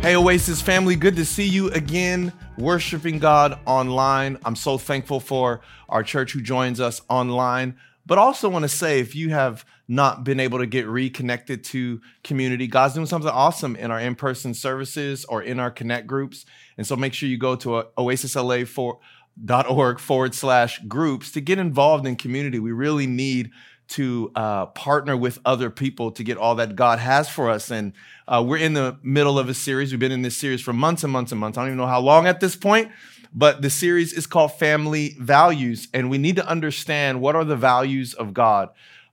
Hey, Oasis family, good to see you again, worshiping God online. I'm so thankful for our church who joins us online. But also want to say, if you have not been able to get reconnected to community, God's doing something awesome in our in person services or in our connect groups. And so make sure you go to oasisla.org forward slash groups to get involved in community. We really need to uh, partner with other people to get all that God has for us. And uh, we're in the middle of a series. We've been in this series for months and months and months. I don't even know how long at this point, but the series is called Family Values. And we need to understand what are the values of God,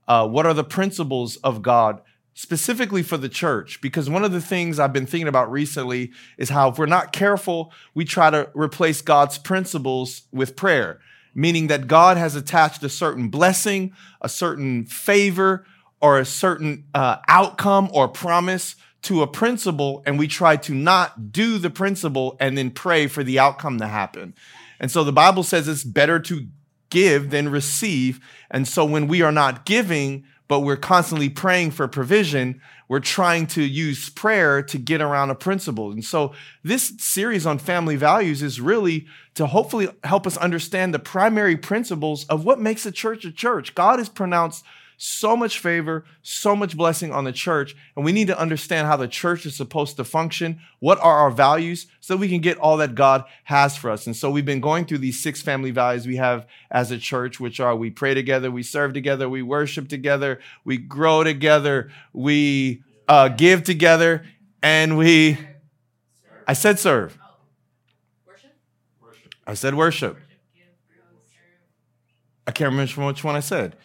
uh, what are the principles of God. Specifically for the church, because one of the things I've been thinking about recently is how, if we're not careful, we try to replace God's principles with prayer meaning that God has attached a certain blessing, a certain favor, or a certain uh, outcome or promise to a principle, and we try to not do the principle and then pray for the outcome to happen. And so the Bible says it's better to give than receive. And so when we are not giving, but we're constantly praying for provision, we're trying to use prayer to get around a principle. And so this series on family values is really to hopefully help us understand the primary principles of what makes a church a church. God has pronounced so much favor, so much blessing on the church. And we need to understand how the church is supposed to function. What are our values so we can get all that God has for us? And so we've been going through these six family values we have as a church, which are we pray together, we serve together, we worship together, we grow together, we uh, give together, and we, I said serve. Worship? I said worship. I can't remember which one I said.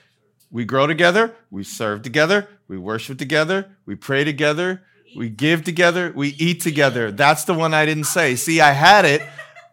We grow together, we serve together, we worship together, we pray together, we give together, we eat together. That's the one I didn't say. See, I had it,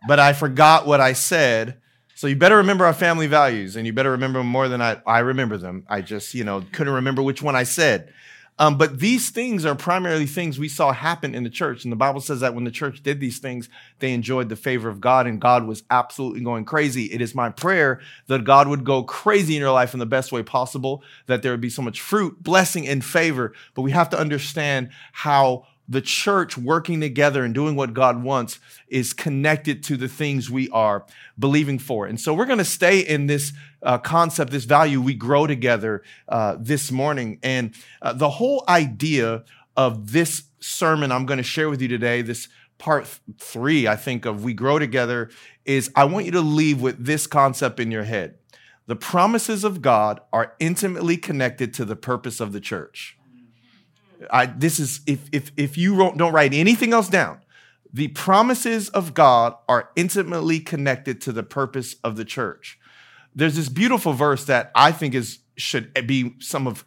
but I forgot what I said. So you better remember our family values and you better remember them more than I, I remember them. I just, you know, couldn't remember which one I said. Um, but these things are primarily things we saw happen in the church. And the Bible says that when the church did these things, they enjoyed the favor of God and God was absolutely going crazy. It is my prayer that God would go crazy in your life in the best way possible, that there would be so much fruit, blessing, and favor. But we have to understand how the church working together and doing what God wants is connected to the things we are believing for. And so we're going to stay in this uh, concept, this value. We grow together uh, this morning. And uh, the whole idea of this sermon I'm going to share with you today, this part three, I think, of We Grow Together, is I want you to leave with this concept in your head. The promises of God are intimately connected to the purpose of the church. I, this is if if if you don't write anything else down, the promises of God are intimately connected to the purpose of the church. There's this beautiful verse that I think is should be some of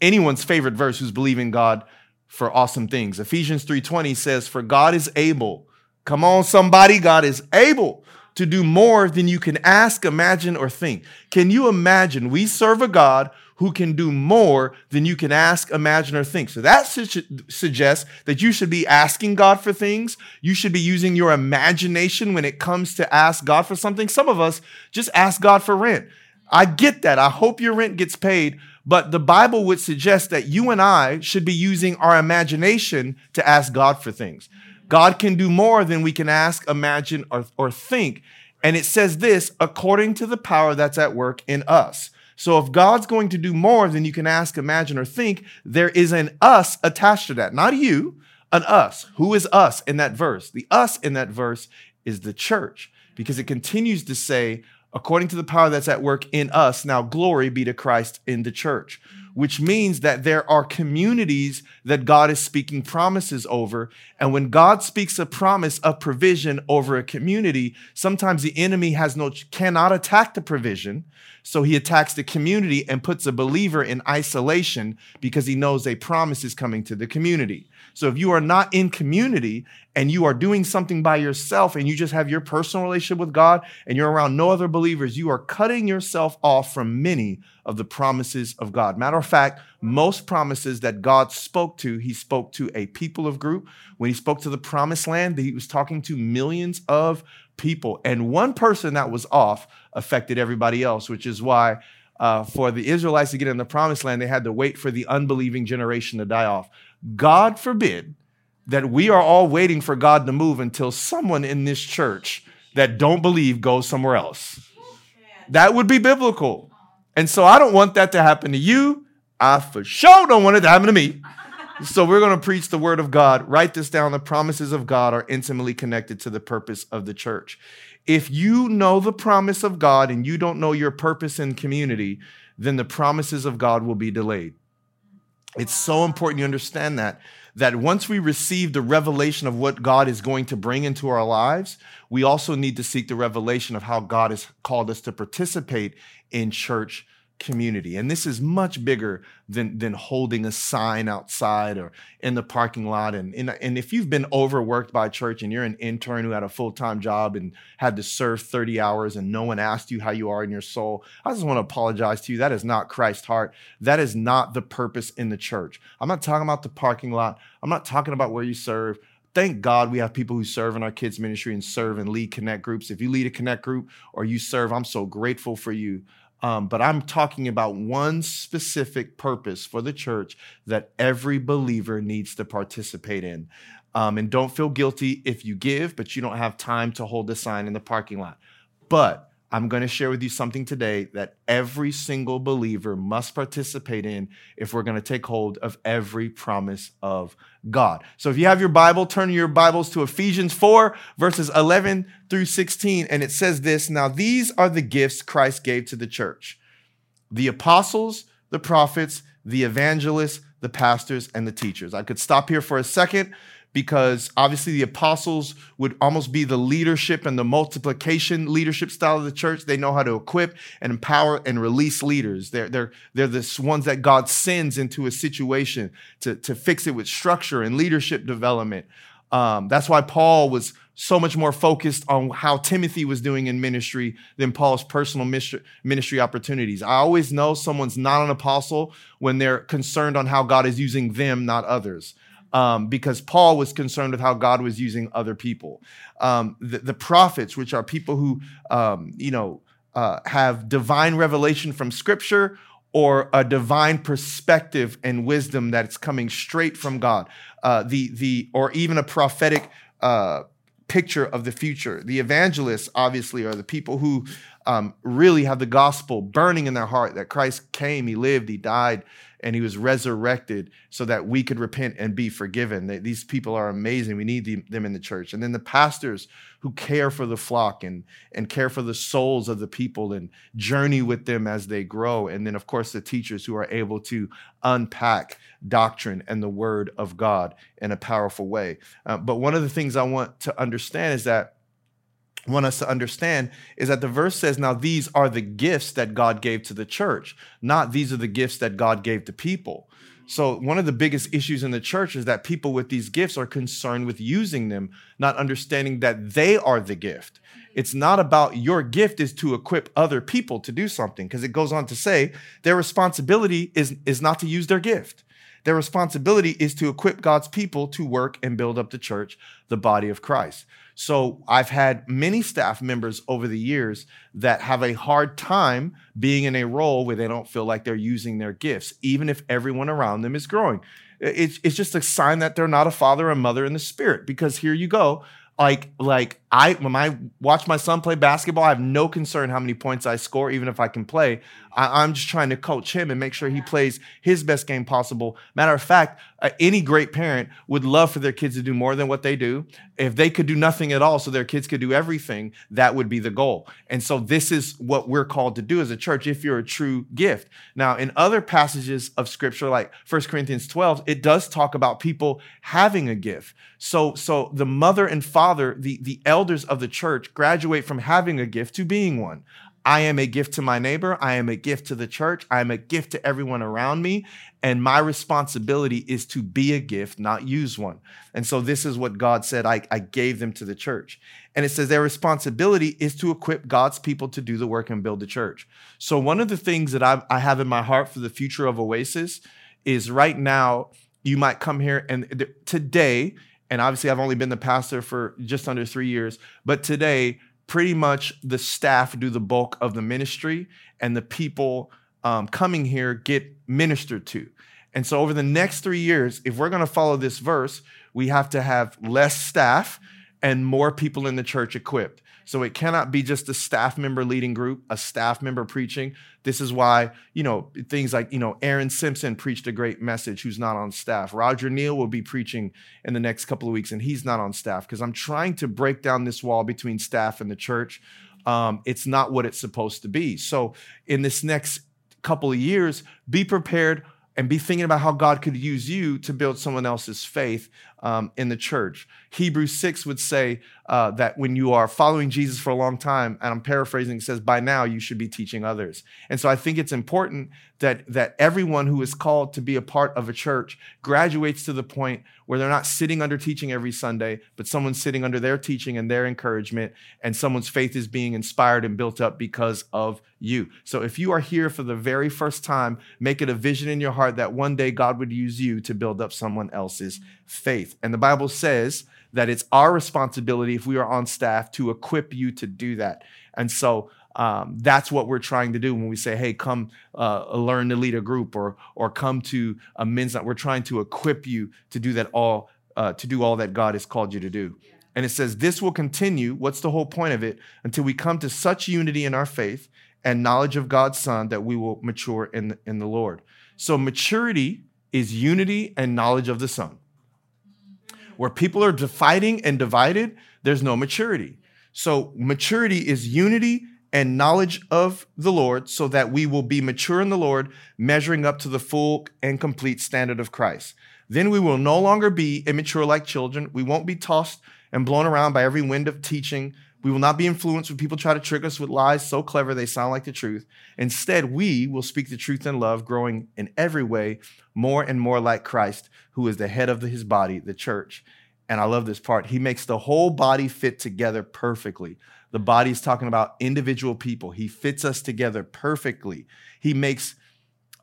anyone's favorite verse who's believing God for awesome things. Ephesians 3:20 says, "For God is able." Come on, somebody, God is able to do more than you can ask, imagine, or think. Can you imagine? We serve a God who can do more than you can ask, imagine, or think. So that su- suggests that you should be asking God for things. You should be using your imagination when it comes to ask God for something. Some of us just ask God for rent. I get that. I hope your rent gets paid. But the Bible would suggest that you and I should be using our imagination to ask God for things. God can do more than we can ask, imagine, or, or think. And it says this according to the power that's at work in us. So if God's going to do more than you can ask, imagine, or think, there is an us attached to that. Not you, an us. Who is us in that verse? The us in that verse is the church because it continues to say, according to the power that's at work in us, now glory be to Christ in the church which means that there are communities that God is speaking promises over. And when God speaks a promise of provision over a community, sometimes the enemy has no cannot attack the provision. So he attacks the community and puts a believer in isolation because he knows a promise is coming to the community. So if you are not in community and you are doing something by yourself and you just have your personal relationship with God and you're around no other believers, you are cutting yourself off from many of the promises of God. Matter of fact, most promises that God spoke to, he spoke to a people of group. When he spoke to the promised land, he was talking to millions of people. And one person that was off affected everybody else, which is why uh, for the Israelites to get in the promised land, they had to wait for the unbelieving generation to die off. God forbid that we are all waiting for God to move until someone in this church that don't believe goes somewhere else. That would be biblical. And so I don't want that to happen to you. I for sure don't want it to happen to me. So we're going to preach the word of God. Write this down. The promises of God are intimately connected to the purpose of the church. If you know the promise of God and you don't know your purpose in community, then the promises of God will be delayed. It's so important you understand that that once we receive the revelation of what God is going to bring into our lives, we also need to seek the revelation of how God has called us to participate in church community. And this is much bigger than, than holding a sign outside or in the parking lot. And, and, and if you've been overworked by church and you're an intern who had a full time job and had to serve 30 hours and no one asked you how you are in your soul, I just want to apologize to you. That is not Christ's heart. That is not the purpose in the church. I'm not talking about the parking lot, I'm not talking about where you serve thank God we have people who serve in our kids' ministry and serve and lead connect groups. If you lead a connect group or you serve, I'm so grateful for you. Um, but I'm talking about one specific purpose for the church that every believer needs to participate in. Um, and don't feel guilty if you give, but you don't have time to hold the sign in the parking lot. But I'm going to share with you something today that every single believer must participate in if we're going to take hold of every promise of God. So if you have your Bible, turn your Bibles to Ephesians 4, verses 11 through 16. And it says this Now, these are the gifts Christ gave to the church the apostles, the prophets, the evangelists, the pastors, and the teachers. I could stop here for a second because obviously the apostles would almost be the leadership and the multiplication leadership style of the church. They know how to equip and empower and release leaders. They're, they're, they're the ones that God sends into a situation to, to fix it with structure and leadership development. Um, that's why Paul was so much more focused on how Timothy was doing in ministry than Paul's personal ministry opportunities. I always know someone's not an apostle when they're concerned on how God is using them, not others um, because Paul was concerned with how God was using other people. Um, the, the, prophets, which are people who, um, you know, uh, have divine revelation from Scripture or a divine perspective and wisdom that's coming straight from God. Uh, the the or even a prophetic. Uh, picture of the future. The evangelists, obviously, are the people who um, really have the gospel burning in their heart that Christ came, He lived, He died, and he was resurrected so that we could repent and be forgiven. These people are amazing. We need them in the church. And then the pastors who care for the flock and, and care for the souls of the people and journey with them as they grow. And then, of course, the teachers who are able to unpack doctrine and the word of God in a powerful way. Uh, but one of the things I want to understand is that want us to understand is that the verse says, Now these are the gifts that God gave to the church, not these are the gifts that God gave to people. So, one of the biggest issues in the church is that people with these gifts are concerned with using them, not understanding that they are the gift. It's not about your gift is to equip other people to do something, because it goes on to say their responsibility is, is not to use their gift. Their responsibility is to equip God's people to work and build up the church, the body of Christ. So I've had many staff members over the years that have a hard time being in a role where they don't feel like they're using their gifts, even if everyone around them is growing. It's, it's just a sign that they're not a father or mother in the spirit because here you go like like I when I watch my son play basketball, I have no concern how many points I score, even if I can play. I, am just trying to coach him and make sure he plays his best game possible. Matter of fact, uh, any great parent would love for their kids to do more than what they do. If they could do nothing at all, so their kids could do everything, that would be the goal. And so this is what we're called to do as a church if you're a true gift. Now, in other passages of scripture, like 1 Corinthians 12, it does talk about people having a gift. So, so the mother and father, the, the elders of the church, graduate from having a gift to being one. I am a gift to my neighbor. I am a gift to the church. I am a gift to everyone around me. And my responsibility is to be a gift, not use one. And so this is what God said I, I gave them to the church. And it says their responsibility is to equip God's people to do the work and build the church. So one of the things that I, I have in my heart for the future of Oasis is right now, you might come here and today, and obviously I've only been the pastor for just under three years, but today, pretty much the staff do the bulk of the ministry and the people um, coming here get ministered to. And so over the next three years, if we're going to follow this verse, we have to have less staff and more people in the church equipped. So it cannot be just a staff member leading group, a staff member preaching. This is why, you know, things like, you know, Aaron Simpson preached a great message who's not on staff. Roger Neal will be preaching in the next couple of weeks and he's not on staff because I'm trying to break down this wall between staff and the church. Um, it's not what it's supposed to be. So in this next couple of years, be prepared and be thinking about how God could use you to build someone else's faith um, in the church. Hebrews 6 would say uh, that when you are following Jesus for a long time, and I'm paraphrasing, it says, by now you should be teaching others. And so I think it's important that, that everyone who is called to be a part of a church graduates to the point where they're not sitting under teaching every Sunday, but someone's sitting under their teaching and their encouragement, and someone's faith is being inspired and built up because of you. So if you are here for the very first time, make it a vision in your heart that one day God would use you to build up someone else's faith. And the Bible says that it's our responsibility if we are on staff to equip you to do that. And so um, that's what we're trying to do when we say, "Hey, come uh, learn to lead a group," or or come to a men's night. We're trying to equip you to do that all uh, to do all that God has called you to do. And it says this will continue. What's the whole point of it? Until we come to such unity in our faith and knowledge of God's Son that we will mature in in the Lord. So maturity is unity and knowledge of the Son. Where people are fighting and divided, there's no maturity. So maturity is unity and knowledge of the Lord so that we will be mature in the Lord, measuring up to the full and complete standard of Christ. Then we will no longer be immature like children. We won't be tossed and blown around by every wind of teaching. We will not be influenced when people try to trick us with lies so clever they sound like the truth. Instead, we will speak the truth in love, growing in every way more and more like Christ, who is the head of his body, the church. And I love this part. He makes the whole body fit together perfectly the body is talking about individual people. He fits us together perfectly. He makes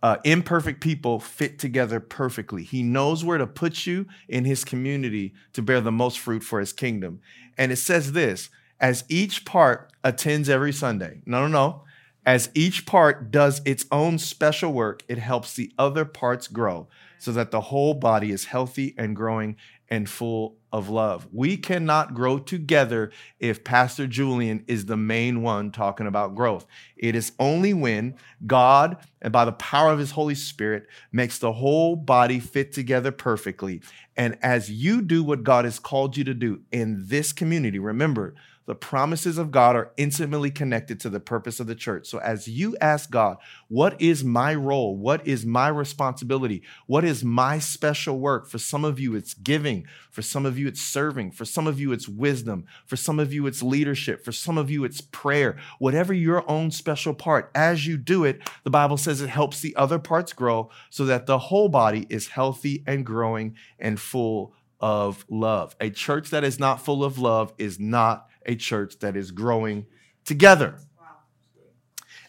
uh, imperfect people fit together perfectly. He knows where to put you in his community to bear the most fruit for his kingdom. And it says this as each part attends every Sunday. No, no, no. As each part does its own special work, it helps the other parts grow so that the whole body is healthy and growing and full of love. We cannot grow together if Pastor Julian is the main one talking about growth. It is only when God, and by the power of his Holy Spirit, makes the whole body fit together perfectly. And as you do what God has called you to do in this community, remember, the promises of God are intimately connected to the purpose of the church. So as you ask God, what is my role? What is my responsibility? What is my special work? For some of you, it's giving. For some of you, it's serving. For some of you, it's wisdom. For some of you, it's leadership. For some of you, it's prayer. Whatever your own special part, as you do it, the Bible says it helps the other parts grow so that the whole body is healthy and growing and full of love. A church that is not full of love is not a church that is growing together.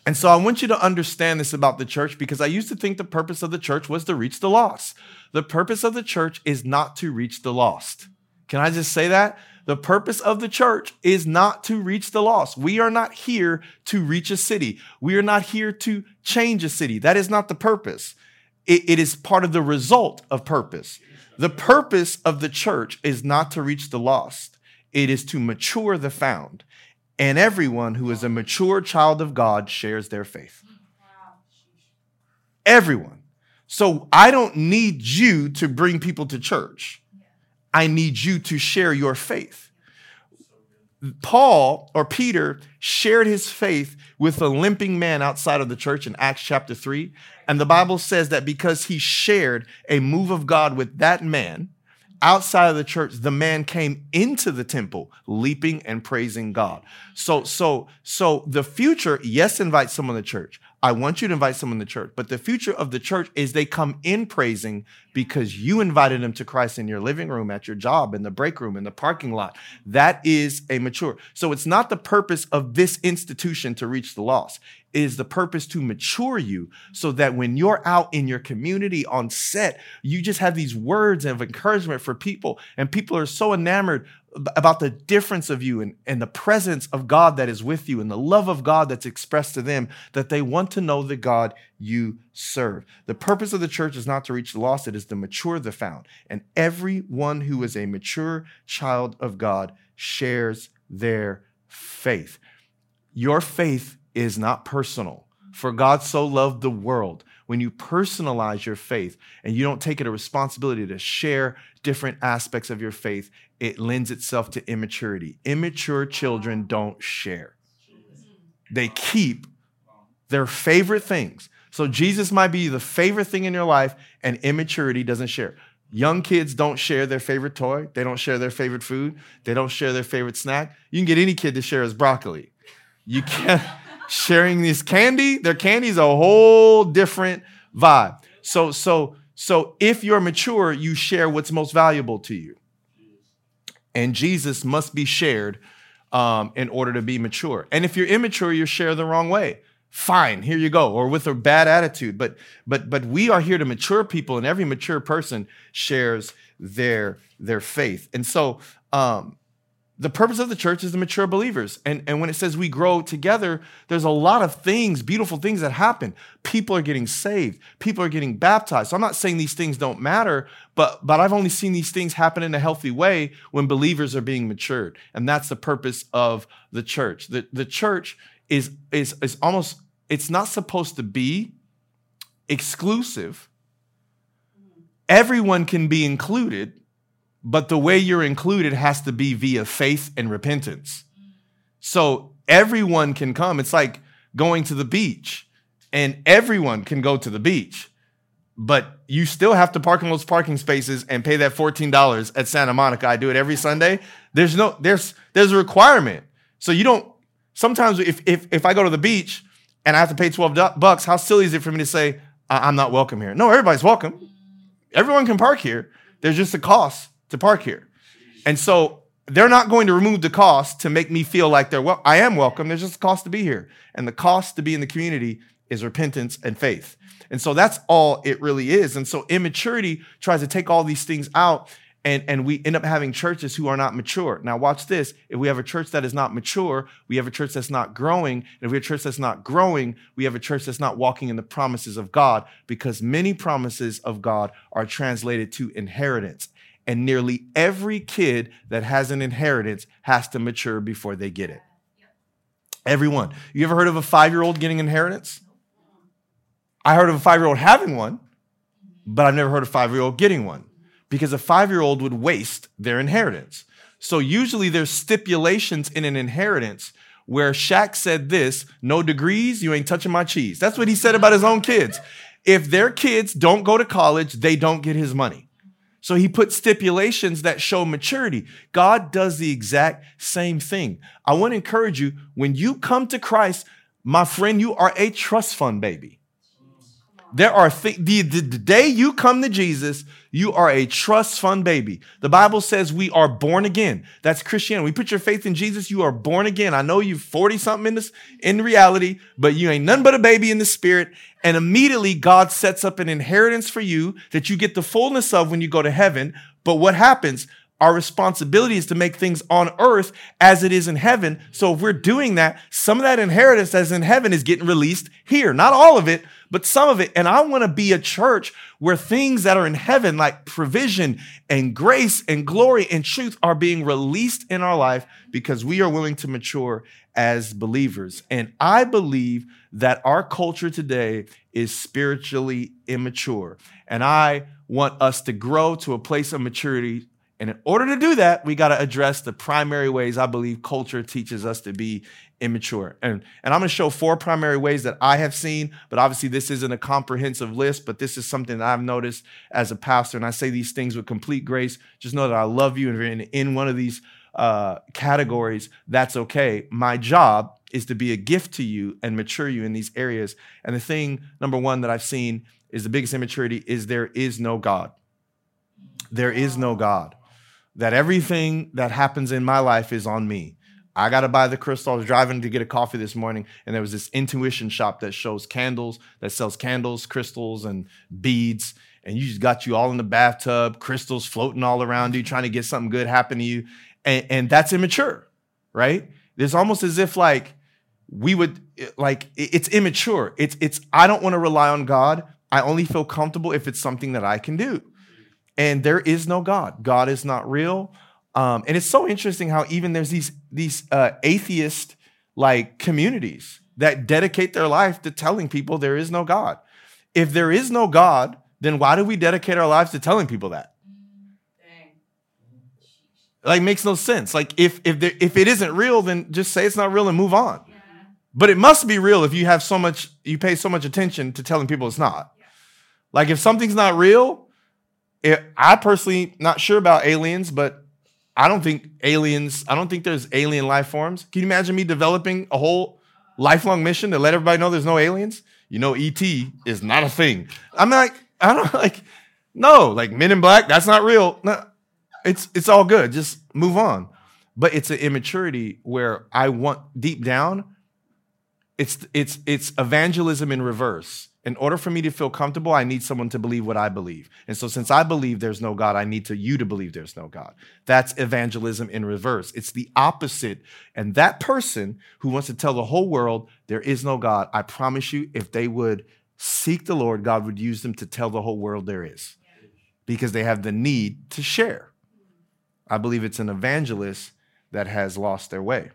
And so I want you to understand this about the church because I used to think the purpose of the church was to reach the lost. The purpose of the church is not to reach the lost. Can I just say that? The purpose of the church is not to reach the lost. We are not here to reach a city. We are not here to change a city. That is not the purpose. it, it is part of the result of purpose. The purpose of the church is not to reach the lost. It is to mature the found. And everyone who is a mature child of God shares their faith. Everyone. So I don't need you to bring people to church. I need you to share your faith. Paul or Peter shared his faith with a limping man outside of the church in Acts chapter 3. And the Bible says that because he shared a move of God with that man, outside of the church, the man came into the temple leaping and praising God. So, so, so the future, yes, invite someone to church. I want you to invite someone to church, but the future of the church is they come in praising because you invited them to Christ in your living room, at your job, in the break room, in the parking lot. That is a mature. So it's not the purpose of this institution to reach the lost. It is the purpose to mature you so that when you're out in your community on set, you just have these words of encouragement for people. And people are so enamored about the difference of you and, and the presence of God that is with you and the love of God that's expressed to them, that they want to know the God you serve. The purpose of the church is not to reach the lost, it is to mature the found. And everyone who is a mature child of God shares their faith. Your faith is not personal. For God so loved the world. When you personalize your faith and you don't take it a responsibility to share different aspects of your faith, it lends itself to immaturity. Immature children oh. don't share, they keep their favorite things. So Jesus might be the favorite thing in your life, and immaturity doesn't share. Young kids don't share their favorite toy. They don't share their favorite food. They don't share their favorite snack. You can get any kid to share his broccoli. You can't sharing this candy. Their candy is a whole different vibe. So, so, so if you're mature, you share what's most valuable to you. And Jesus must be shared um, in order to be mature. And if you're immature, you share the wrong way. Fine here you go or with a bad attitude. But but but we are here to mature people and every mature person shares their their faith. And so um the purpose of the church is to mature believers. And and when it says we grow together there's a lot of things beautiful things that happen. People are getting saved. People are getting baptized. So i'm not saying these things don't matter but but i've only seen these things happen in a healthy way when believers are being matured. And that's the purpose of the church. The, the church is is is almost it's not supposed to be exclusive. Everyone can be included, but the way you're included has to be via faith and repentance. So everyone can come. It's like going to the beach, and everyone can go to the beach, but you still have to park in those parking spaces and pay that $14 at Santa Monica. I do it every Sunday. There's no, there's there's a requirement. So you don't sometimes if if if I go to the beach and I have to pay 12 bucks, how silly is it for me to say, I'm not welcome here? No, everybody's welcome. Everyone can park here. There's just a cost to park here. And so they're not going to remove the cost to make me feel like they're well. I am welcome. There's just a cost to be here. And the cost to be in the community is repentance and faith. And so that's all it really is. And so immaturity tries to take all these things out and, and we end up having churches who are not mature. Now, watch this. If we have a church that is not mature, we have a church that's not growing. And if we have a church that's not growing, we have a church that's not walking in the promises of God because many promises of God are translated to inheritance. And nearly every kid that has an inheritance has to mature before they get it. Everyone. You ever heard of a five year old getting inheritance? I heard of a five year old having one, but I've never heard of a five year old getting one because a five year old would waste their inheritance. So usually there's stipulations in an inheritance where Shaq said this no degrees, you ain't touching my cheese. That's what he said about his own kids. If their kids don't go to college, they don't get his money. So he put stipulations that show maturity. God does the exact same thing. I want to encourage you when you come to Christ, my friend, you are a trust fund baby. There are th- the, the, the day you come to Jesus, you are a trust fund baby. The Bible says we are born again. That's Christianity. We put your faith in Jesus, you are born again. I know you're 40 something in this in reality, but you ain't nothing but a baby in the spirit. And immediately God sets up an inheritance for you that you get the fullness of when you go to heaven. But what happens? Our responsibility is to make things on earth as it is in heaven. So if we're doing that, some of that inheritance that's in heaven is getting released here. Not all of it, but some of it. And I want to be a church where things that are in heaven, like provision and grace and glory and truth, are being released in our life because we are willing to mature as believers. And I believe that our culture today is spiritually immature. And I want us to grow to a place of maturity and in order to do that, we got to address the primary ways I believe culture teaches us to be immature. And, and I'm going to show four primary ways that I have seen, but obviously this isn't a comprehensive list, but this is something that I've noticed as a pastor. And I say these things with complete grace. Just know that I love you. And if you're in, in one of these uh, categories, that's okay. My job is to be a gift to you and mature you in these areas. And the thing, number one, that I've seen is the biggest immaturity is there is no God. There is no God that everything that happens in my life is on me. I got to buy the crystal. I was driving to get a coffee this morning, and there was this intuition shop that shows candles, that sells candles, crystals, and beads. And you just got you all in the bathtub, crystals floating all around you, trying to get something good happen to you. And, and that's immature, right? It's almost as if like we would like it's immature. It's it's I don't want to rely on God. I only feel comfortable if it's something that I can do. And there is no God. God is not real. Um, and it's so interesting how even there's these these uh, atheist like communities that dedicate their life to telling people there is no God. If there is no God, then why do we dedicate our lives to telling people that? Like makes no sense. Like if if there, if it isn't real, then just say it's not real and move on. Yeah. But it must be real if you have so much you pay so much attention to telling people it's not. Yeah. Like if something's not real, it, I personally not sure about aliens, but I don't think aliens. I don't think there's alien life forms. Can you imagine me developing a whole lifelong mission to let everybody know there's no aliens? You know, ET is not a thing. I'm like, I don't like, no, like Men in Black. That's not real. No, it's it's all good. Just move on. But it's an immaturity where I want deep down. It's it's it's evangelism in reverse. In order for me to feel comfortable, I need someone to believe what I believe. And so, since I believe there's no God, I need to you to believe there's no God. That's evangelism in reverse. It's the opposite. And that person who wants to tell the whole world there is no God, I promise you, if they would seek the Lord, God would use them to tell the whole world there is because they have the need to share. I believe it's an evangelist that has lost their way.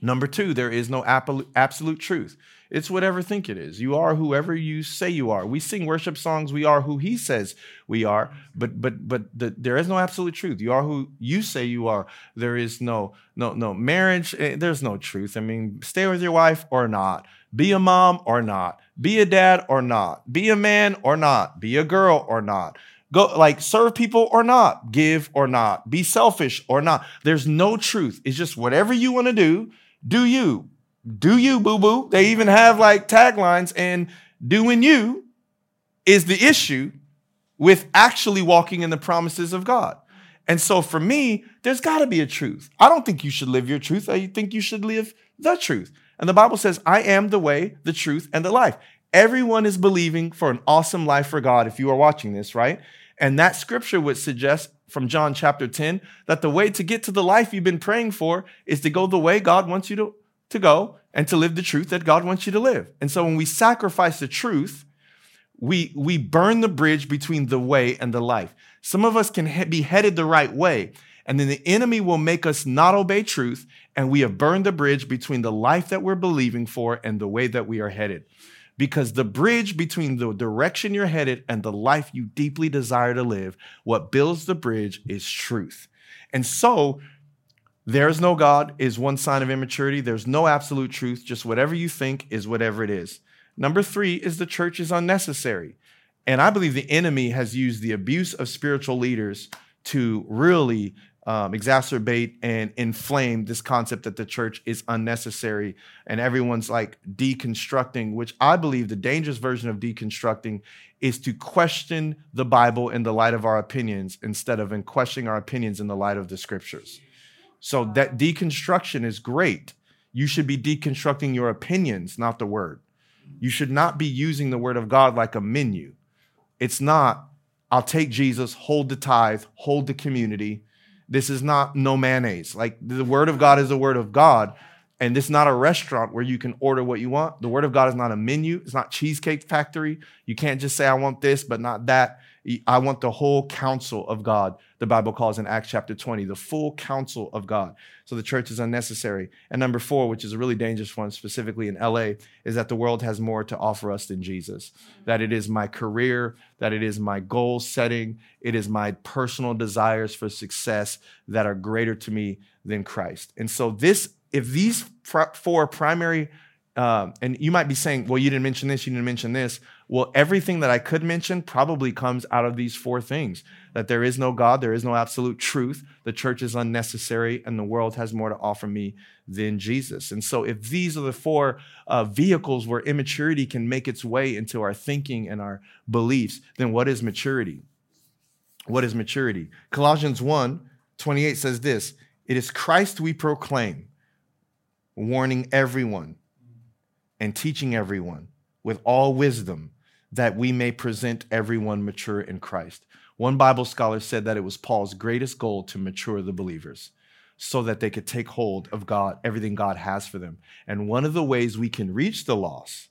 Number two, there is no absolute truth. It's whatever think it is. You are whoever you say you are. We sing worship songs. We are who He says we are. But but but the, there is no absolute truth. You are who you say you are. There is no no no marriage. Eh, there's no truth. I mean, stay with your wife or not. Be a mom or not. Be a dad or not. Be a man or not. Be a girl or not go like serve people or not, give or not, be selfish or not. There's no truth. It's just whatever you want to do, do you. Do you, boo boo. They even have like taglines, and doing you is the issue with actually walking in the promises of God. And so for me, there's got to be a truth. I don't think you should live your truth. I think you should live the truth. And the Bible says, I am the way, the truth, and the life. Everyone is believing for an awesome life for God if you are watching this, right? And that scripture would suggest from John chapter 10 that the way to get to the life you've been praying for is to go the way God wants you to, to go and to live the truth that God wants you to live. And so when we sacrifice the truth, we, we burn the bridge between the way and the life. Some of us can he- be headed the right way, and then the enemy will make us not obey truth, and we have burned the bridge between the life that we're believing for and the way that we are headed because the bridge between the direction you're headed and the life you deeply desire to live, what builds the bridge is truth. And so, there's no God is one sign of immaturity. There's no absolute truth. Just whatever you think is whatever it is. Number three is the church is unnecessary. And I believe the enemy has used the abuse of spiritual leaders to really um, exacerbate and inflame this concept that the church is unnecessary and everyone's like deconstructing, which I believe the dangerous version of deconstructing is to question the Bible in the light of our opinions instead of in questioning our opinions in the light of the scriptures. So that deconstruction is great. You should be deconstructing your opinions, not the word. You should not be using the word of God like a menu. It's not, I'll take Jesus, hold the tithe, hold the community, this is not no mayonnaise. Like the word of God is the word of God. And this is not a restaurant where you can order what you want. The word of God is not a menu. It's not Cheesecake Factory. You can't just say, I want this, but not that. I want the whole counsel of God, the Bible calls in Acts chapter 20, the full counsel of God. So the church is unnecessary. And number four, which is a really dangerous one, specifically in LA, is that the world has more to offer us than Jesus. That it is my career, that it is my goal setting, it is my personal desires for success that are greater to me than Christ. And so this, if these four primary um, and you might be saying, well, you didn't mention this, you didn't mention this. Well, everything that I could mention probably comes out of these four things that there is no God, there is no absolute truth, the church is unnecessary, and the world has more to offer me than Jesus. And so, if these are the four uh, vehicles where immaturity can make its way into our thinking and our beliefs, then what is maturity? What is maturity? Colossians 1 28 says this It is Christ we proclaim, warning everyone and teaching everyone with all wisdom that we may present everyone mature in Christ. One Bible scholar said that it was Paul's greatest goal to mature the believers so that they could take hold of God, everything God has for them. And one of the ways we can reach the lost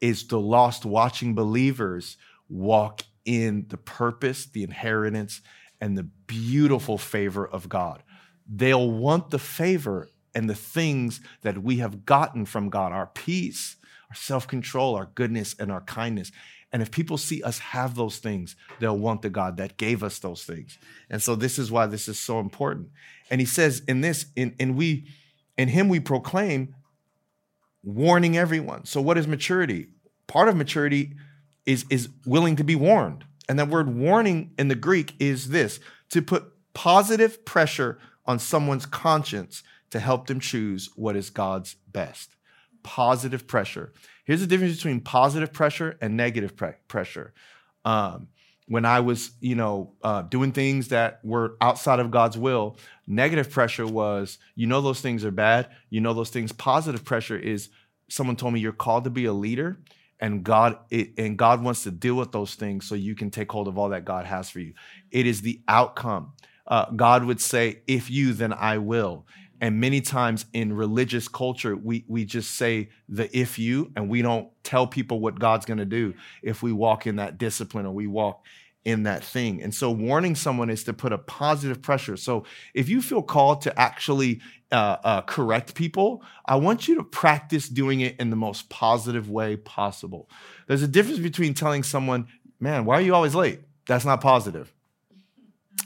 is the lost watching believers walk in the purpose, the inheritance, and the beautiful favor of God. They'll want the favor and the things that we have gotten from God our peace, our self control, our goodness, and our kindness. And if people see us have those things, they'll want the God that gave us those things. And so this is why this is so important. And he says in this, in, in we, in him we proclaim warning everyone. So what is maturity? Part of maturity is, is willing to be warned. And that word warning in the Greek is this to put positive pressure on someone's conscience to help them choose what is God's best. Positive pressure. Here's the difference between positive pressure and negative pre- pressure. Um, when I was, you know, uh, doing things that were outside of God's will, negative pressure was, you know, those things are bad. You know, those things. Positive pressure is someone told me you're called to be a leader, and God it, and God wants to deal with those things so you can take hold of all that God has for you. It is the outcome. Uh, God would say, "If you, then I will." And many times in religious culture, we, we just say the if you, and we don't tell people what God's gonna do if we walk in that discipline or we walk in that thing. And so warning someone is to put a positive pressure. So if you feel called to actually uh, uh, correct people, I want you to practice doing it in the most positive way possible. There's a difference between telling someone, man, why are you always late? That's not positive.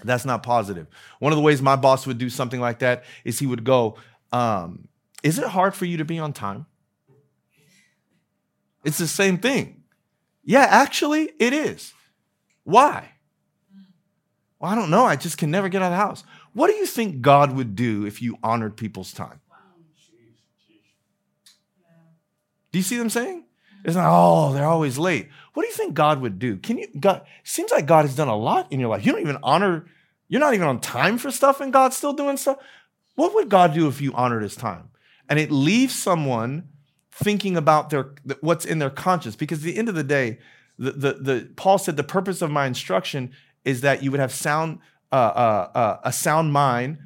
That's not positive. One of the ways my boss would do something like that is he would go, um, Is it hard for you to be on time? It's the same thing. Yeah, actually, it is. Why? Well, I don't know. I just can never get out of the house. What do you think God would do if you honored people's time? Do you see them saying? It's not, oh, they're always late. What do you think God would do? Can you God seems like God has done a lot in your life. You don't even honor, you're not even on time for stuff, and God's still doing stuff. What would God do if you honored his time? And it leaves someone thinking about their what's in their conscience. Because at the end of the day, the, the, the Paul said the purpose of my instruction is that you would have sound uh, uh, uh, a sound mind,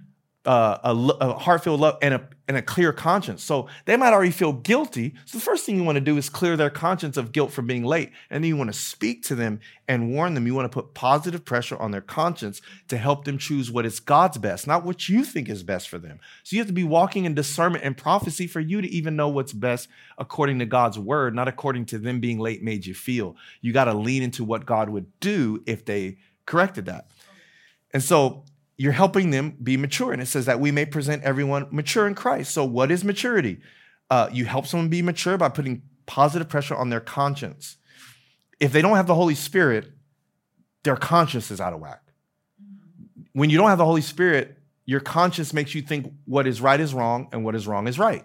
uh, a, a heart filled love, and a and a clear conscience. So they might already feel guilty. So the first thing you want to do is clear their conscience of guilt for being late. And then you want to speak to them and warn them. You want to put positive pressure on their conscience to help them choose what is God's best, not what you think is best for them. So you have to be walking in discernment and prophecy for you to even know what's best according to God's word, not according to them being late made you feel. You got to lean into what God would do if they corrected that. And so you're helping them be mature. And it says that we may present everyone mature in Christ. So, what is maturity? Uh, you help someone be mature by putting positive pressure on their conscience. If they don't have the Holy Spirit, their conscience is out of whack. When you don't have the Holy Spirit, your conscience makes you think what is right is wrong and what is wrong is right.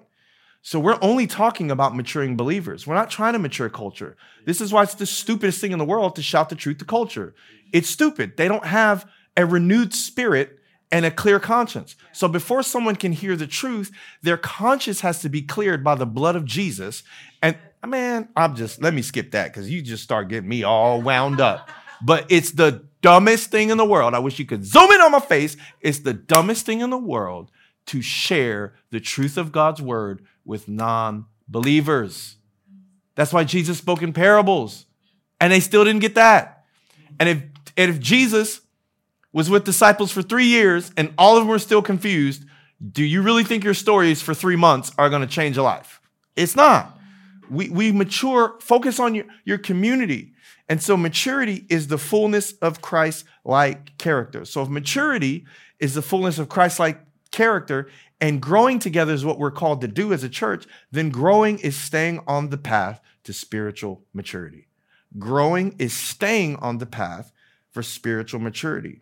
So we're only talking about maturing believers. We're not trying to mature culture. This is why it's the stupidest thing in the world to shout the truth to culture. It's stupid. They don't have a renewed spirit and a clear conscience. So before someone can hear the truth, their conscience has to be cleared by the blood of Jesus. And man, I'm just, let me skip that because you just start getting me all wound up. But it's the dumbest thing in the world. I wish you could zoom in on my face. It's the dumbest thing in the world to share the truth of God's word with non believers. That's why Jesus spoke in parables, and they still didn't get that. And if, and if Jesus was with disciples for three years and all of them were still confused, do you really think your stories for three months are going to change a life? It's not. We, we mature, focus on your, your community. And so maturity is the fullness of Christ like character. So if maturity is the fullness of Christ like character and growing together is what we're called to do as a church, then growing is staying on the path to spiritual maturity. Growing is staying on the path for spiritual maturity.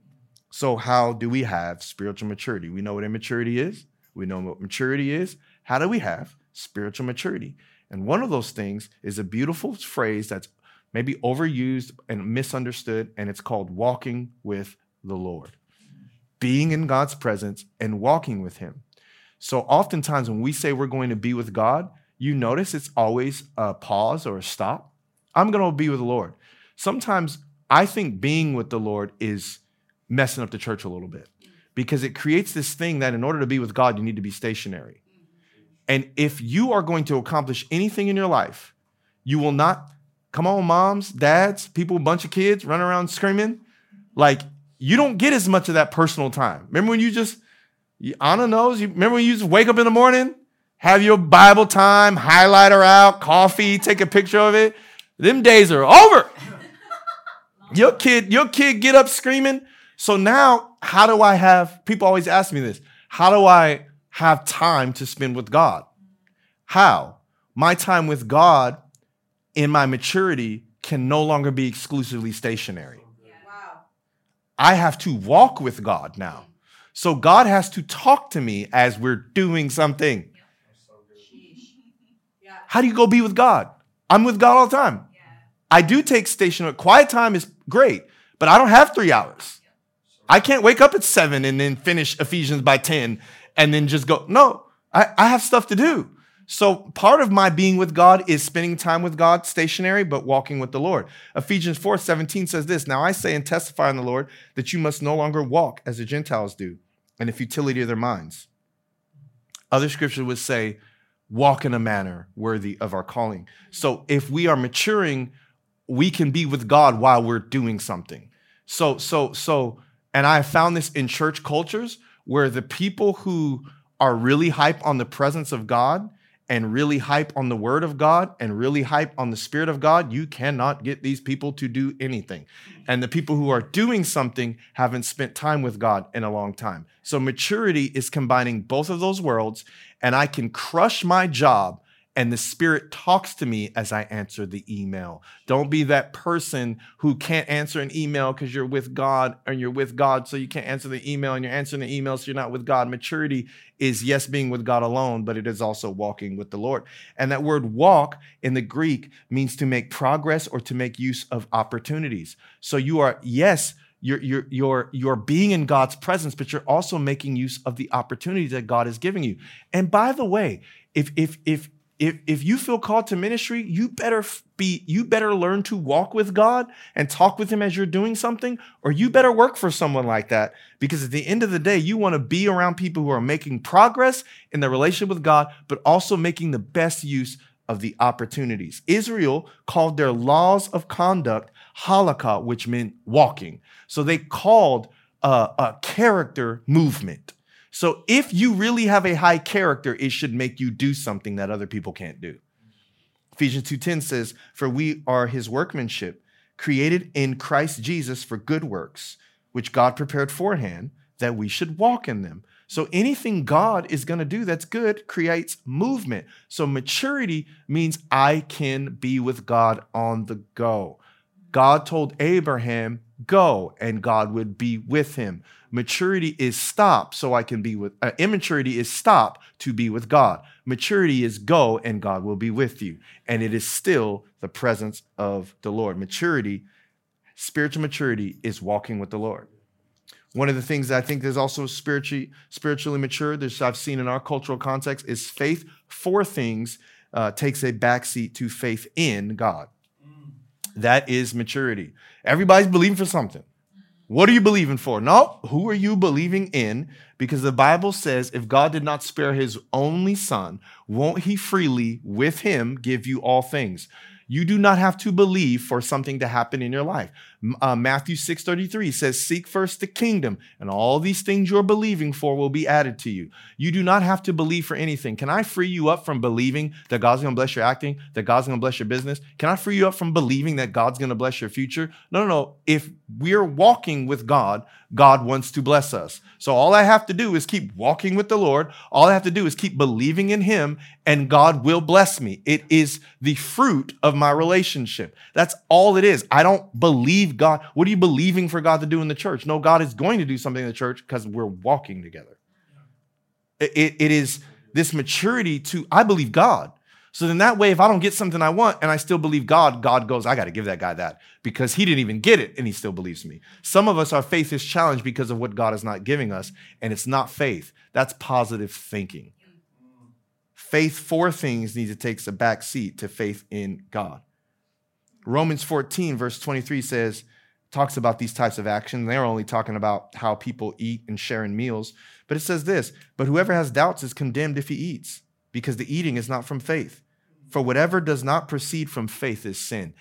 So, how do we have spiritual maturity? We know what immaturity is. We know what maturity is. How do we have spiritual maturity? And one of those things is a beautiful phrase that's maybe overused and misunderstood, and it's called walking with the Lord. Being in God's presence and walking with Him. So, oftentimes when we say we're going to be with God, you notice it's always a pause or a stop. I'm going to be with the Lord. Sometimes I think being with the Lord is messing up the church a little bit because it creates this thing that in order to be with God, you need to be stationary. And if you are going to accomplish anything in your life, you will not, come on, moms, dads, people, bunch of kids running around screaming. Like, you don't get as much of that personal time. Remember when you just, Anna knows, you remember when you just wake up in the morning, have your Bible time, highlighter out, coffee, take a picture of it. Them days are over. Your kid, your kid get up screaming. So now, how do I have people always ask me this? How do I have time to spend with God? How? My time with God in my maturity can no longer be exclusively stationary. Wow. I have to walk with God now. So God has to talk to me as we're doing something. How do you go be with God? I'm with God all the time. I do take stationary. Quiet time is great, but I don't have three hours. I can't wake up at seven and then finish Ephesians by 10 and then just go. No, I, I have stuff to do. So part of my being with God is spending time with God, stationary, but walking with the Lord. Ephesians 4 17 says this Now I say and testify in the Lord that you must no longer walk as the Gentiles do, in the futility of their minds. Other scriptures would say, walk in a manner worthy of our calling. So if we are maturing, we can be with God while we're doing something. So, so, so, and I have found this in church cultures where the people who are really hype on the presence of God and really hype on the word of God and really hype on the spirit of God, you cannot get these people to do anything. And the people who are doing something haven't spent time with God in a long time. So maturity is combining both of those worlds, and I can crush my job and the Spirit talks to me as I answer the email. Don't be that person who can't answer an email because you're with God and you're with God, so you can't answer the email and you're answering the email, so you're not with God. Maturity is, yes, being with God alone, but it is also walking with the Lord. And that word walk in the Greek means to make progress or to make use of opportunities. So you are, yes, you're, you're, you're, you're being in God's presence, but you're also making use of the opportunities that God is giving you. And by the way, if, if, if, if if you feel called to ministry, you better be you better learn to walk with God and talk with him as you're doing something or you better work for someone like that because at the end of the day, you want to be around people who are making progress in their relationship with God but also making the best use of the opportunities. Israel called their laws of conduct halakha, which meant walking. So they called a, a character movement. So if you really have a high character, it should make you do something that other people can't do. Ephesians 2:10 says, "For we are his workmanship, created in Christ Jesus for good works, which God prepared beforehand that we should walk in them." So anything God is going to do that's good creates movement. So maturity means I can be with God on the go. God told Abraham, "Go," and God would be with him. Maturity is stop so I can be with, uh, immaturity is stop to be with God. Maturity is go and God will be with you. And it is still the presence of the Lord. Maturity, spiritual maturity is walking with the Lord. One of the things that I think is also spiritually, spiritually mature, that I've seen in our cultural context, is faith for things uh, takes a backseat to faith in God. That is maturity. Everybody's believing for something. What are you believing for? No, who are you believing in? Because the Bible says if God did not spare his only son, won't he freely with him give you all things? You do not have to believe for something to happen in your life. Uh, Matthew 6:33 says, "Seek first the kingdom, and all these things you're believing for will be added to you." You do not have to believe for anything. Can I free you up from believing that God's going to bless your acting, that God's going to bless your business? Can I free you up from believing that God's going to bless your future? No, no, no. If we're walking with God, God wants to bless us. So all I have to do is keep walking with the Lord. All I have to do is keep believing in Him, and God will bless me. It is the fruit of my relationship. That's all it is. I don't believe God. What are you believing for God to do in the church? No, God is going to do something in the church because we're walking together. It, it, it is this maturity to, I believe God. So then that way, if I don't get something I want and I still believe God, God goes, I got to give that guy that because he didn't even get it and he still believes me. Some of us, our faith is challenged because of what God is not giving us, and it's not faith. That's positive thinking. Faith for things needs to take a back seat to faith in God. Romans 14, verse 23 says, talks about these types of actions. They're only talking about how people eat and share in meals. But it says this But whoever has doubts is condemned if he eats, because the eating is not from faith. For whatever does not proceed from faith is sin.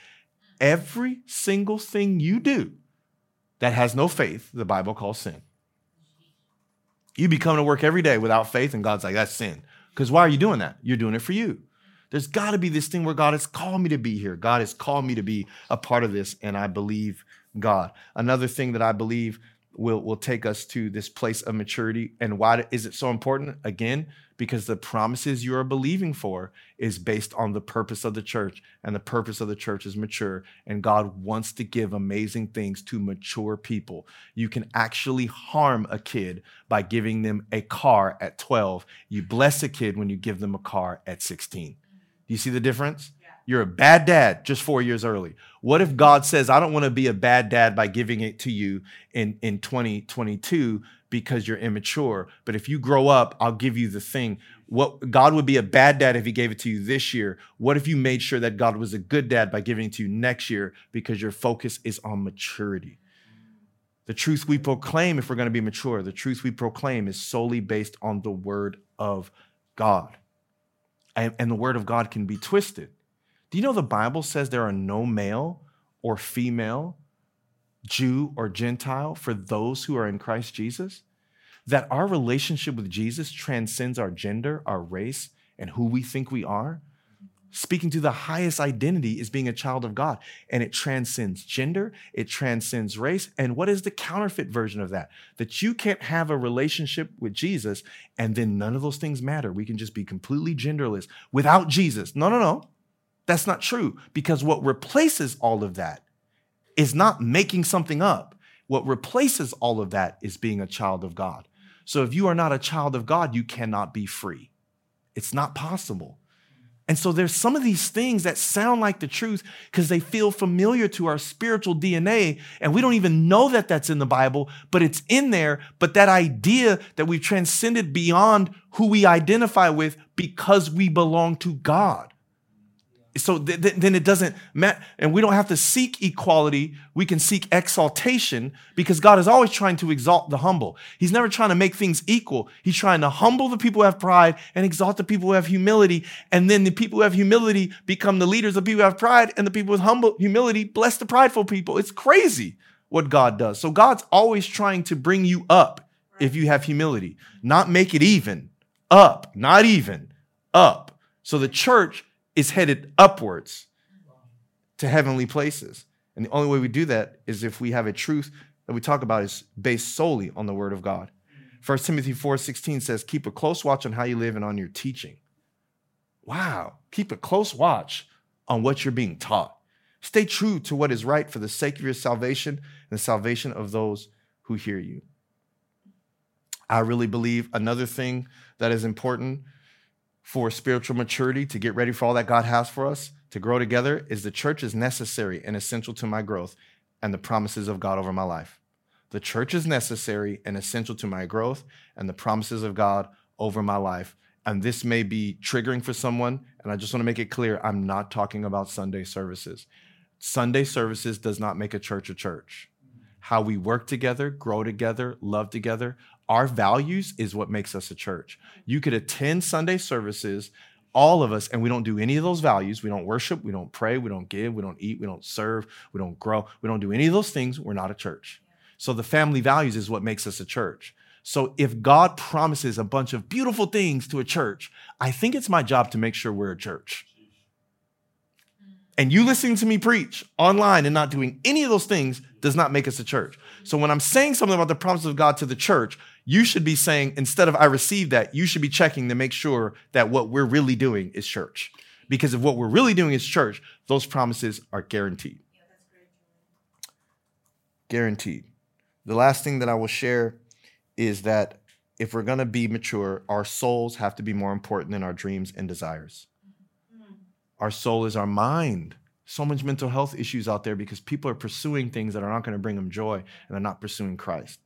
Every single thing you do that has no faith, the Bible calls sin. You be coming to work every day without faith, and God's like, that's sin. Because why are you doing that? You're doing it for you. There's got to be this thing where God has called me to be here. God has called me to be a part of this, and I believe God. Another thing that I believe will, will take us to this place of maturity. And why is it so important? Again, because the promises you are believing for is based on the purpose of the church, and the purpose of the church is mature. And God wants to give amazing things to mature people. You can actually harm a kid by giving them a car at 12. You bless a kid when you give them a car at 16. You see the difference? You're a bad dad just four years early. What if God says, I don't want to be a bad dad by giving it to you in, in 2022 because you're immature? But if you grow up, I'll give you the thing. What God would be a bad dad if he gave it to you this year. What if you made sure that God was a good dad by giving it to you next year because your focus is on maturity? The truth we proclaim, if we're going to be mature, the truth we proclaim is solely based on the word of God. And, and the word of God can be twisted. Do you know the Bible says there are no male or female, Jew or Gentile for those who are in Christ Jesus? That our relationship with Jesus transcends our gender, our race, and who we think we are? Speaking to the highest identity is being a child of God. And it transcends gender, it transcends race. And what is the counterfeit version of that? That you can't have a relationship with Jesus and then none of those things matter. We can just be completely genderless without Jesus. No, no, no. That's not true because what replaces all of that is not making something up. What replaces all of that is being a child of God. So if you are not a child of God, you cannot be free. It's not possible. And so there's some of these things that sound like the truth because they feel familiar to our spiritual DNA. And we don't even know that that's in the Bible, but it's in there. But that idea that we've transcended beyond who we identify with because we belong to God so th- th- then it doesn't matter and we don't have to seek equality. We can seek exaltation because god is always trying to exalt the humble. He's never trying to make things equal. He's trying to humble the people who have pride and exalt the people who have humility. And then the people who have humility become the leaders of people who have pride and the people with humble humility bless the prideful people. It's crazy what god does. So god's always trying to bring you up if you have humility. Not make it even. Up. Not even. Up. So the church is headed upwards to heavenly places. And the only way we do that is if we have a truth that we talk about is based solely on the word of God. 1 Timothy 4:16 says, "Keep a close watch on how you live and on your teaching." Wow, keep a close watch on what you're being taught. Stay true to what is right for the sake of your salvation and the salvation of those who hear you. I really believe another thing that is important for spiritual maturity, to get ready for all that God has for us, to grow together, is the church is necessary and essential to my growth and the promises of God over my life. The church is necessary and essential to my growth and the promises of God over my life. And this may be triggering for someone. And I just want to make it clear I'm not talking about Sunday services. Sunday services does not make a church a church. How we work together, grow together, love together, our values is what makes us a church. Mm-hmm. You could attend Sunday services, all of us, and we don't do any of those values. We don't worship, we don't pray, we don't give, we don't eat, we don't serve, we don't grow, we don't do any of those things. We're not a church. So the family values is what makes us a church. So if God promises a bunch of beautiful things to a church, I think it's my job to make sure we're a church. And you listening to me preach online and not doing any of those things does not make us a church. So when I'm saying something about the promises of God to the church, you should be saying, instead of I received that, you should be checking to make sure that what we're really doing is church. Because if what we're really doing is church, those promises are guaranteed. guaranteed. The last thing that I will share is that if we're going to be mature, our souls have to be more important than our dreams and desires. Our soul is our mind. So much mental health issues out there because people are pursuing things that are not going to bring them joy and they're not pursuing Christ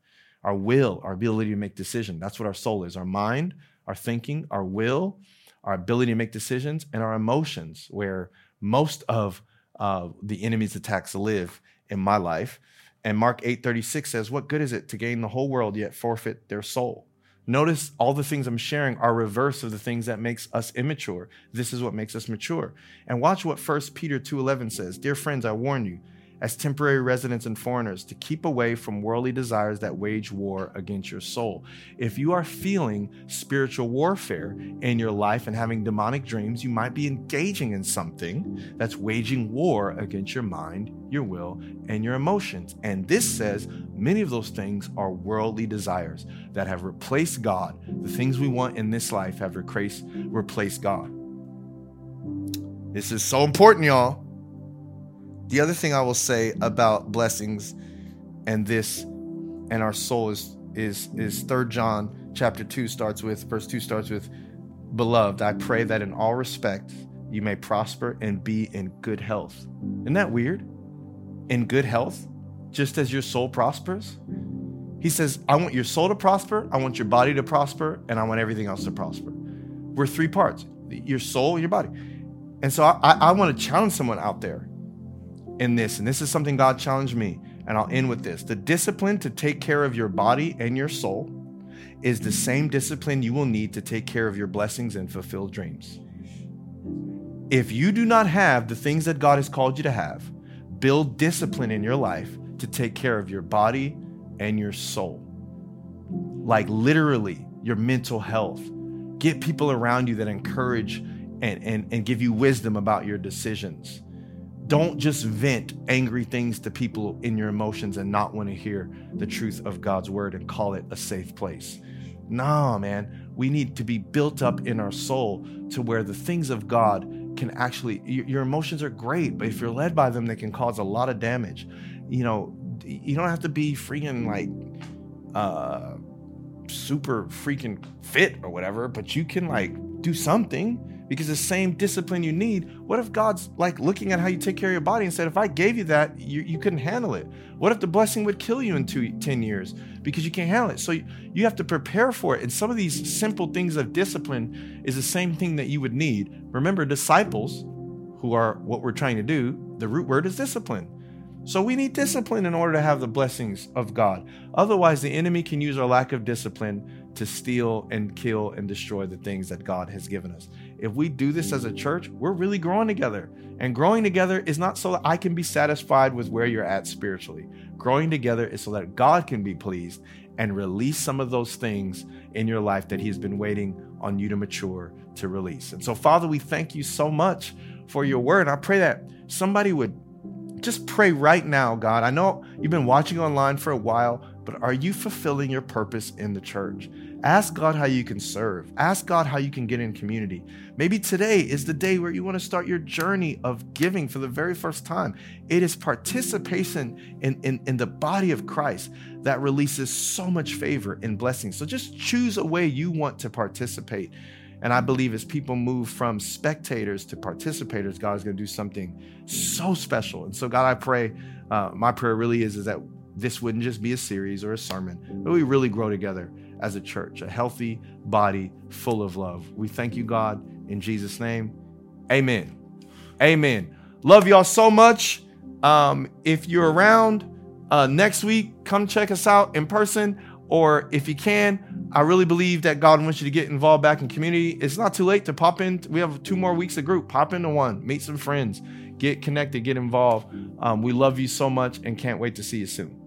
our will, our ability to make decisions. That's what our soul is our mind, our thinking, our will, our ability to make decisions, and our emotions, where most of uh, the enemy's attacks live in my life. And Mark 8:36 says, "What good is it to gain the whole world yet forfeit their soul?" Notice all the things I'm sharing are reverse of the things that makes us immature. This is what makes us mature. And watch what 1 Peter 2:11 says. Dear friends, I warn you, as temporary residents and foreigners to keep away from worldly desires that wage war against your soul. If you are feeling spiritual warfare in your life and having demonic dreams, you might be engaging in something that's waging war against your mind, your will, and your emotions. And this says many of those things are worldly desires that have replaced God. The things we want in this life have replaced, God. This is so important, y'all. The other thing I will say about blessings and this and our soul is is is John chapter 2 starts with verse 2 starts with beloved I pray that in all respects you may prosper and be in good health. Isn't that weird? In good health, just as your soul prospers. He says, I want your soul to prosper, I want your body to prosper, and I want everything else to prosper. We're three parts your soul your body. And so I, I want to challenge someone out there in this, and this is something God challenged me, and I'll end with this. The discipline to take care of your body and your soul is the same discipline you will need to take care of your blessings and fulfill dreams. If you do not have the things that God has called you to have, build discipline in your life to take care of your body and your soul. Like literally, your mental health. Get people around you that encourage and, and, and give you wisdom about your decisions don't just vent angry things to people in your emotions and not want to hear the truth of God's word and call it a safe place. Nah, man, we need to be built up in our soul to where the things of God can actually, your emotions are great, but if you're led by them, they can cause a lot of damage. You know, you don't have to be freaking like, uh, super freaking fit or whatever, but you can like do something because the same discipline you need what if god's like looking at how you take care of your body and said if i gave you that you, you couldn't handle it. What if the blessing would kill you in two, 10 years? Because you can't handle it. So you, you have to prepare for it. And some of these simple things of discipline is the same thing that you would need. Remember disciples who are what we're trying to do the root word is discipline. So we need discipline in order to have the blessings of God. Otherwise, the enemy can use our lack of discipline to steal and kill and destroy the things that God has given us. If we do this as a church, we're really growing together. And growing together is not so that I can be satisfied with where you're at spiritually. Growing together is so that God can be pleased and release some of those things in your life that He's been waiting on you to mature to release. And so, Father, we thank you so much for your word. I pray that somebody would just pray right now, God. I know you've been watching online for a while, but are you fulfilling your purpose in the church? Ask God how you can serve. Ask God how you can get in community. Maybe today is the day where you want to start your journey of giving for the very first time. It is participation in, in, in the body of Christ that releases so much favor and blessing. So just choose a way you want to participate. And I believe as people move from spectators to participators, God is going to do something so special. And so, God, I pray, uh, my prayer really is, is that this wouldn't just be a series or a sermon, but we really grow together as a church, a healthy body full of love. We thank you, God, in Jesus' name. Amen. Amen. Love y'all so much. Um, if you're around uh, next week, come check us out in person, or if you can, I really believe that God wants you to get involved back in community. It's not too late to pop in. We have two more weeks of group. Pop into one, meet some friends, get connected, get involved. Um, we love you so much and can't wait to see you soon.